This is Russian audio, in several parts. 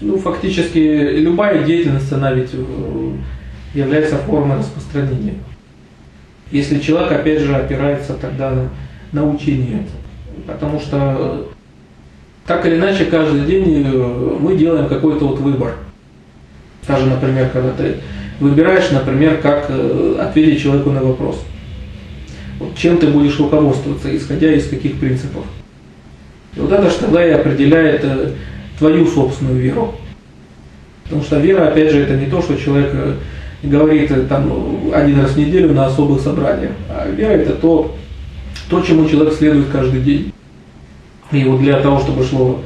Ну, фактически любая деятельность, она ведь э, является формой распространения. Если человек, опять же, опирается тогда на, учение. Потому что так или иначе каждый день э, мы делаем какой-то вот выбор. Даже, например, когда ты выбираешь, например, как э, ответить человеку на вопрос. Вот чем ты будешь руководствоваться, исходя из каких принципов. И вот это же тогда и определяет твою собственную веру. Потому что вера, опять же, это не то, что человек э, говорит э, там один раз в неделю на особых собраниях. А вера это то, то, чему человек следует каждый день. И вот для того, чтобы шло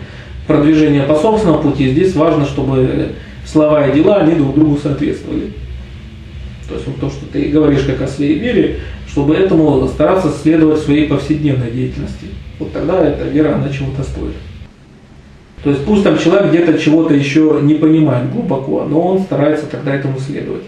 продвижение по собственному пути, здесь важно, чтобы слова и дела, они друг другу соответствовали. То есть вот то, что ты говоришь как о своей вере, чтобы этому стараться следовать в своей повседневной деятельности. Вот тогда эта вера, она чего-то стоит. То есть пусть там человек где-то чего-то еще не понимает глубоко, но он старается тогда этому следовать.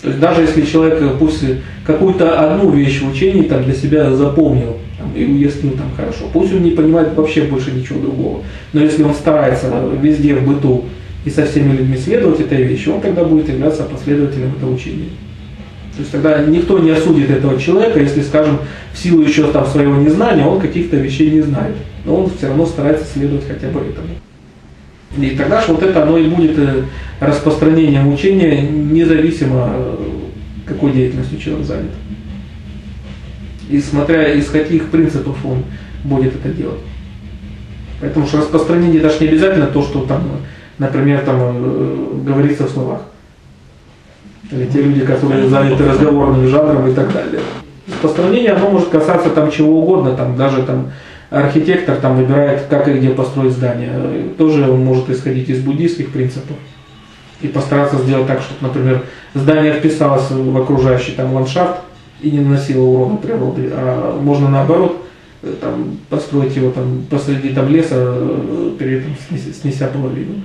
То есть даже если человек э, пусть какую-то одну вещь в учении там для себя запомнил там, и уяснил там хорошо, пусть он не понимает вообще больше ничего другого, но если он старается везде в быту и со всеми людьми следовать этой вещи, он тогда будет являться последователем этого учения. То есть тогда никто не осудит этого человека, если, скажем, в силу еще там своего незнания он каких-то вещей не знает. Но он все равно старается следовать хотя бы этому. И тогда же вот это оно и будет э, распространением учения, независимо э, какой деятельностью человек занят. И смотря из каких принципов он будет это делать. Поэтому что распространение даже не обязательно то, что там, например, там э, говорится в словах. Или те люди, которые заняты разговорным жанром и так далее. Распространение, оно может касаться там чего угодно, там даже там архитектор там выбирает, как и где построить здание. Тоже он может исходить из буддийских принципов и постараться сделать так, чтобы, например, здание вписалось в окружающий там ландшафт и не наносило урона природы, а можно наоборот там, построить его там посреди там леса, при этом снеся половину.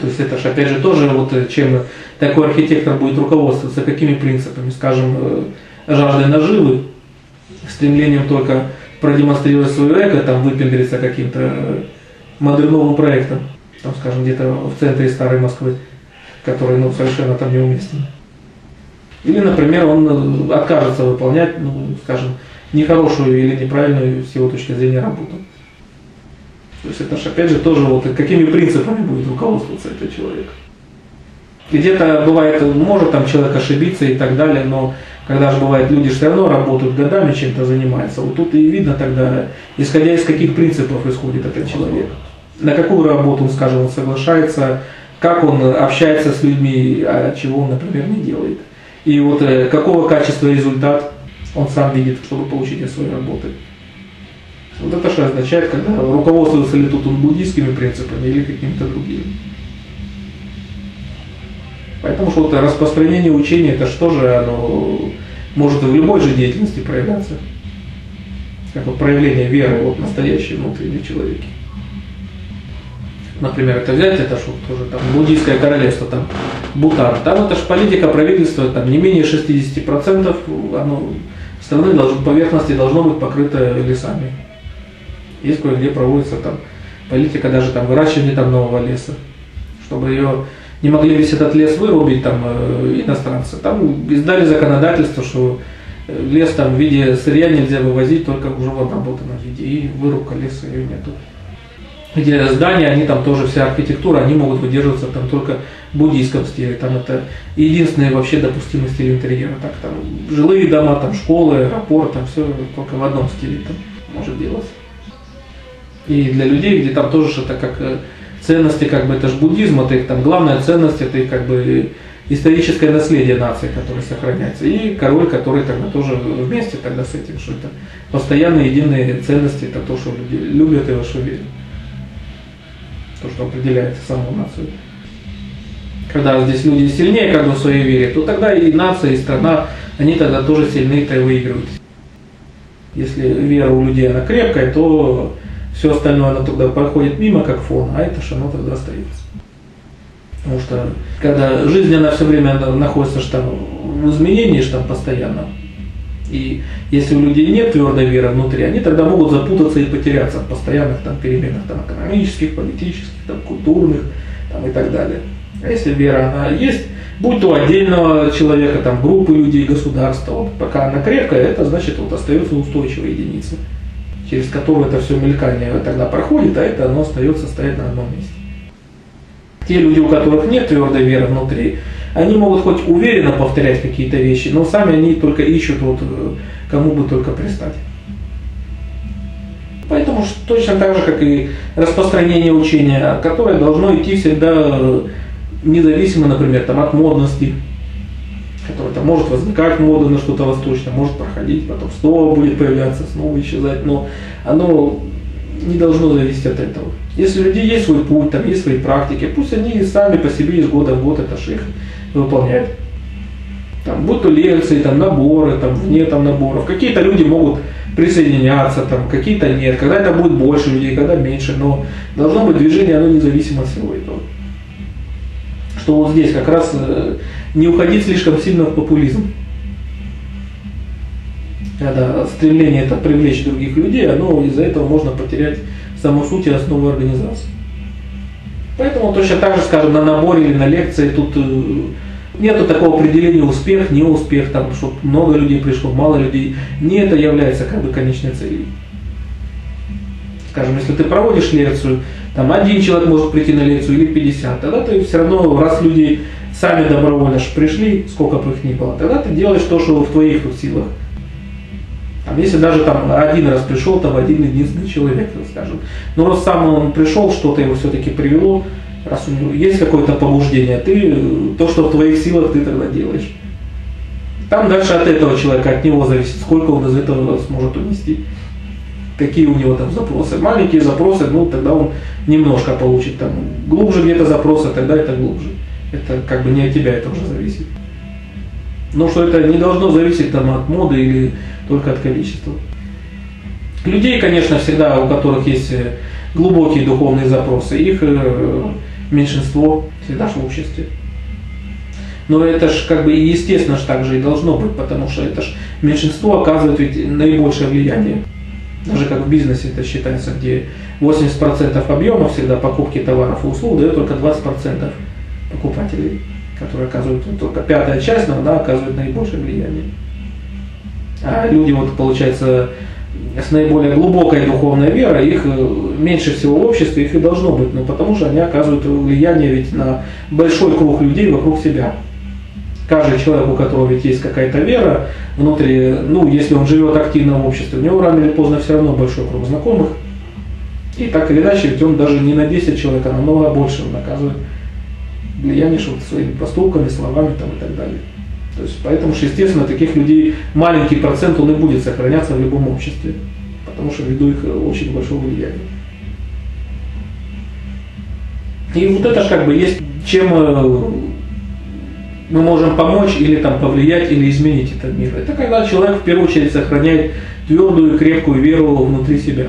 То есть это же опять же тоже вот э, чем такой архитектор будет руководствоваться, какими принципами, скажем, э, жаждой наживы, стремлением только продемонстрировать свое эго, там выпендриться каким-то э, модерновым проектом, там, скажем, где-то в центре старой Москвы, который ну, совершенно там неуместен. Или, например, он откажется выполнять, ну, скажем, нехорошую или неправильную с его точки зрения работу. То есть это же опять же тоже вот какими принципами будет руководствоваться этот человек. Где-то бывает, может там человек ошибиться и так далее, но когда же бывает, люди все равно работают годами, чем-то занимаются. Вот тут и видно тогда, исходя из каких принципов исходит этот человек. На какую работу, он, скажем, он соглашается, как он общается с людьми, а чего он, например, не делает. И вот э, какого качества результат он сам видит, чтобы получить от своей работы. Вот это что означает, когда руководствуется ли тут он буддийскими принципами или какими-то другими. Поэтому что вот распространение учения, это что же оно может в любой же деятельности проявляться. Как вот проявление веры вот настоящей внутренней человеке. Например, это взять, это что тоже там буддийское королевство, там Бутан. Там это же политика правительства, там не менее 60% оно, страны должно, поверхности должно быть покрыто лесами. Есть кое-где проводится там политика даже там выращивания там нового леса, чтобы ее не могли весь этот лес вырубить там э, иностранцы. Там издали законодательство, что э, лес там в виде сырья нельзя вывозить только уже в обработанном виде, и вырубка леса ее нету. Где здания, они там тоже, вся архитектура, они могут выдерживаться там только в буддийском стиле. Там это единственный вообще допустимый стиль интерьера. Так, там жилые дома, там школы, аэропорт, там все только в одном стиле там может делаться. И для людей, где там тоже что-то как э, ценности, как бы это же буддизм, это их там главная ценность, это их как бы историческое наследие нации, которое сохраняется. И король, который тогда тоже вместе тогда с этим, что это постоянно единые ценности, это то, что люди любят и во что верят. То, что определяет саму нацию. Когда здесь люди сильнее как бы в своей вере, то тогда и нация, и страна, они тогда тоже сильнее-то и выигрывают. Если вера у людей она крепкая, то все остальное оно тогда проходит мимо как фон, а это же оно тогда остается. Потому что когда жизнь, она все время находится что в изменении что постоянно. И если у людей нет твердой веры внутри, они тогда могут запутаться и потеряться в постоянных там, переменах там, экономических, политических, там, культурных там, и так далее. А если вера она есть, будь то отдельного человека, там, группы людей, государства, вот, пока она крепкая, это значит вот остается устойчивая единица, через которую это все мелькание тогда проходит, а это оно остается стоять на одном месте. Те люди, у которых нет твердой веры внутри, они могут хоть уверенно повторять какие-то вещи, но сами они только ищут вот э, кому бы только пристать. Поэтому точно так же, как и распространение учения, которое должно идти всегда независимо, например, там, от модности, которая там может возникать мода на что-то восточное, может проходить, потом снова будет появляться, снова исчезать, но оно не должно зависеть от этого. Если у людей есть свой путь, там есть свои практики, пусть они сами по себе из года в год это шейх выполняют. Там, будь то лекции, там, наборы, там, вне там, наборов. Какие-то люди могут присоединяться, там, какие-то нет. Когда это будет больше людей, когда меньше. Но должно быть движение, оно независимо от всего этого. Что вот здесь как раз э, не уходить слишком сильно в популизм. Когда стремление это привлечь других людей, оно из-за этого можно потерять саму суть и основу организации. Поэтому точно так же, скажем, на наборе или на лекции тут э, нету такого определения успех, не успех, там, что много людей пришло, мало людей. Не это является как бы конечной целью. Скажем, если ты проводишь лекцию, там один человек может прийти на лекцию или 50, тогда ты все равно, раз люди сами добровольно пришли, сколько бы их ни было, тогда ты делаешь то, что в твоих силах. Там, если даже там один раз пришел, там один единственный человек, скажем. Но раз сам он пришел, что-то его все-таки привело, раз у него есть какое-то побуждение, ты то, что в твоих силах, ты тогда делаешь. Там дальше от этого человека, от него зависит, сколько он из этого сможет унести. Какие у него там запросы. Маленькие запросы, ну тогда он немножко получит. Там глубже где-то запросы, тогда это глубже. Это как бы не от тебя это уже зависит. Но что это не должно зависеть там, от моды или только от количества. Людей, конечно, всегда, у которых есть э, глубокие духовные запросы, их э, меньшинство всегда в обществе. Но это же как бы естественно ж так же и должно быть, потому что это же меньшинство оказывает ведь наибольшее влияние. Даже как в бизнесе это считается, где 80% объема всегда покупки товаров и услуг дает только 20% покупателей которые оказывают только пятая часть, но она оказывает наибольшее влияние. А люди, вот, получается, с наиболее глубокой духовной верой, их э, меньше всего в обществе, их и должно быть, но потому что они оказывают влияние ведь на большой круг людей вокруг себя. Каждый человек, у которого ведь есть какая-то вера внутри, ну, если он живет активно в обществе, у него рано или поздно все равно большой круг знакомых. И так или иначе, ведь он даже не на 10 человек, а намного больше он оказывает влияешь вот своими поступками, словами там, и так далее. То есть, поэтому, что, естественно, таких людей маленький процент, он и будет сохраняться в любом обществе, потому что ввиду их очень большого влияния. И вот это как бы есть, чем э, мы можем помочь или там повлиять, или изменить этот мир. Это когда человек в первую очередь сохраняет твердую и крепкую веру внутри себя.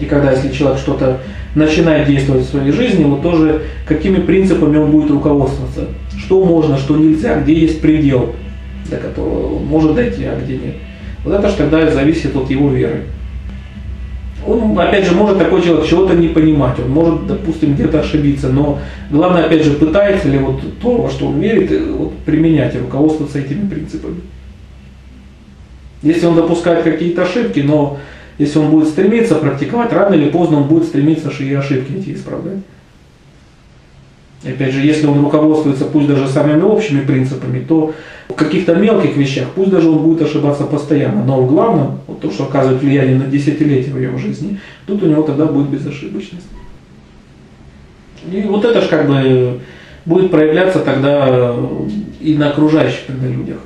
И когда если человек что-то начинает действовать в своей жизни, вот тоже какими принципами он будет руководствоваться. Что можно, что нельзя, где есть предел, до которого он может дойти, а где нет. Вот это же тогда зависит от его веры. Он, опять же, может такой человек чего-то не понимать, он может, допустим, где-то ошибиться, но главное, опять же, пытается ли вот то, во что он верит, вот, применять и руководствоваться этими принципами. Если он допускает какие-то ошибки, но если он будет стремиться практиковать, рано или поздно он будет стремиться и ошибки эти исправлять. И опять же, если он руководствуется пусть даже самыми общими принципами, то каких-то мелких вещах, пусть даже он будет ошибаться постоянно, но в главном, вот то, что оказывает влияние на десятилетия в его жизни, тут у него тогда будет безошибочность. И вот это же как бы будет проявляться тогда и на окружающих тогда людях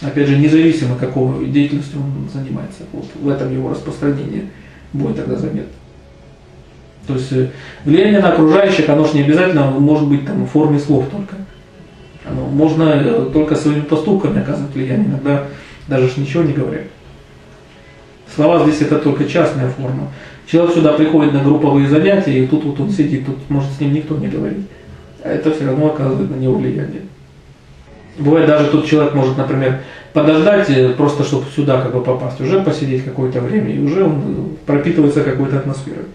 опять же, независимо какого деятельностью он занимается. Вот в этом его распространение будет тогда заметно. То есть э, влияние на окружающих, оно же не обязательно может быть там, в форме слов только. Можно э, только своими поступками оказывать влияние, иногда даже ничего не говоря. Слова здесь это только частная форма. Человек сюда приходит на групповые занятия, и тут вот он сидит, тут может с ним никто не говорит. А это все равно оказывает на него влияние. Бывает даже тот человек может, например, подождать, э, просто чтобы сюда как бы попасть, уже посидеть какое-то время, и уже он пропитывается какой-то атмосферой.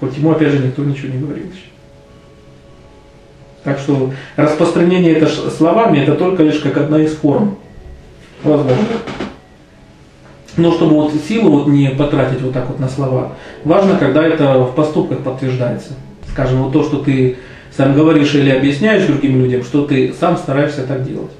Хоть ему, опять же, никто ничего не говорил еще. Так что распространение это словами, это только лишь как одна из форм. Возможно. Но чтобы вот силу вот не потратить вот так вот на слова, важно, когда это в поступках подтверждается. Скажем, вот то, что ты сам говоришь или объясняешь другим людям, что ты сам стараешься так делать.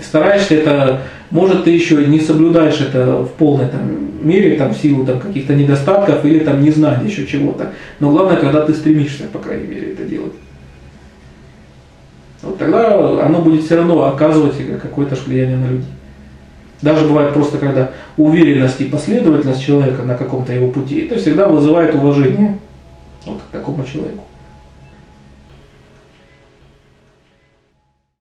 Стараешься это, может ты еще не соблюдаешь это в полной там, мере, там, в силу там, каких-то недостатков или там не знать еще чего-то. Но главное, когда ты стремишься, по крайней мере, это делать. Вот тогда оно будет все равно оказывать какое-то влияние на людей. Даже бывает просто, когда уверенность и последовательность человека на каком-то его пути, это всегда вызывает уважение вот к такому человеку.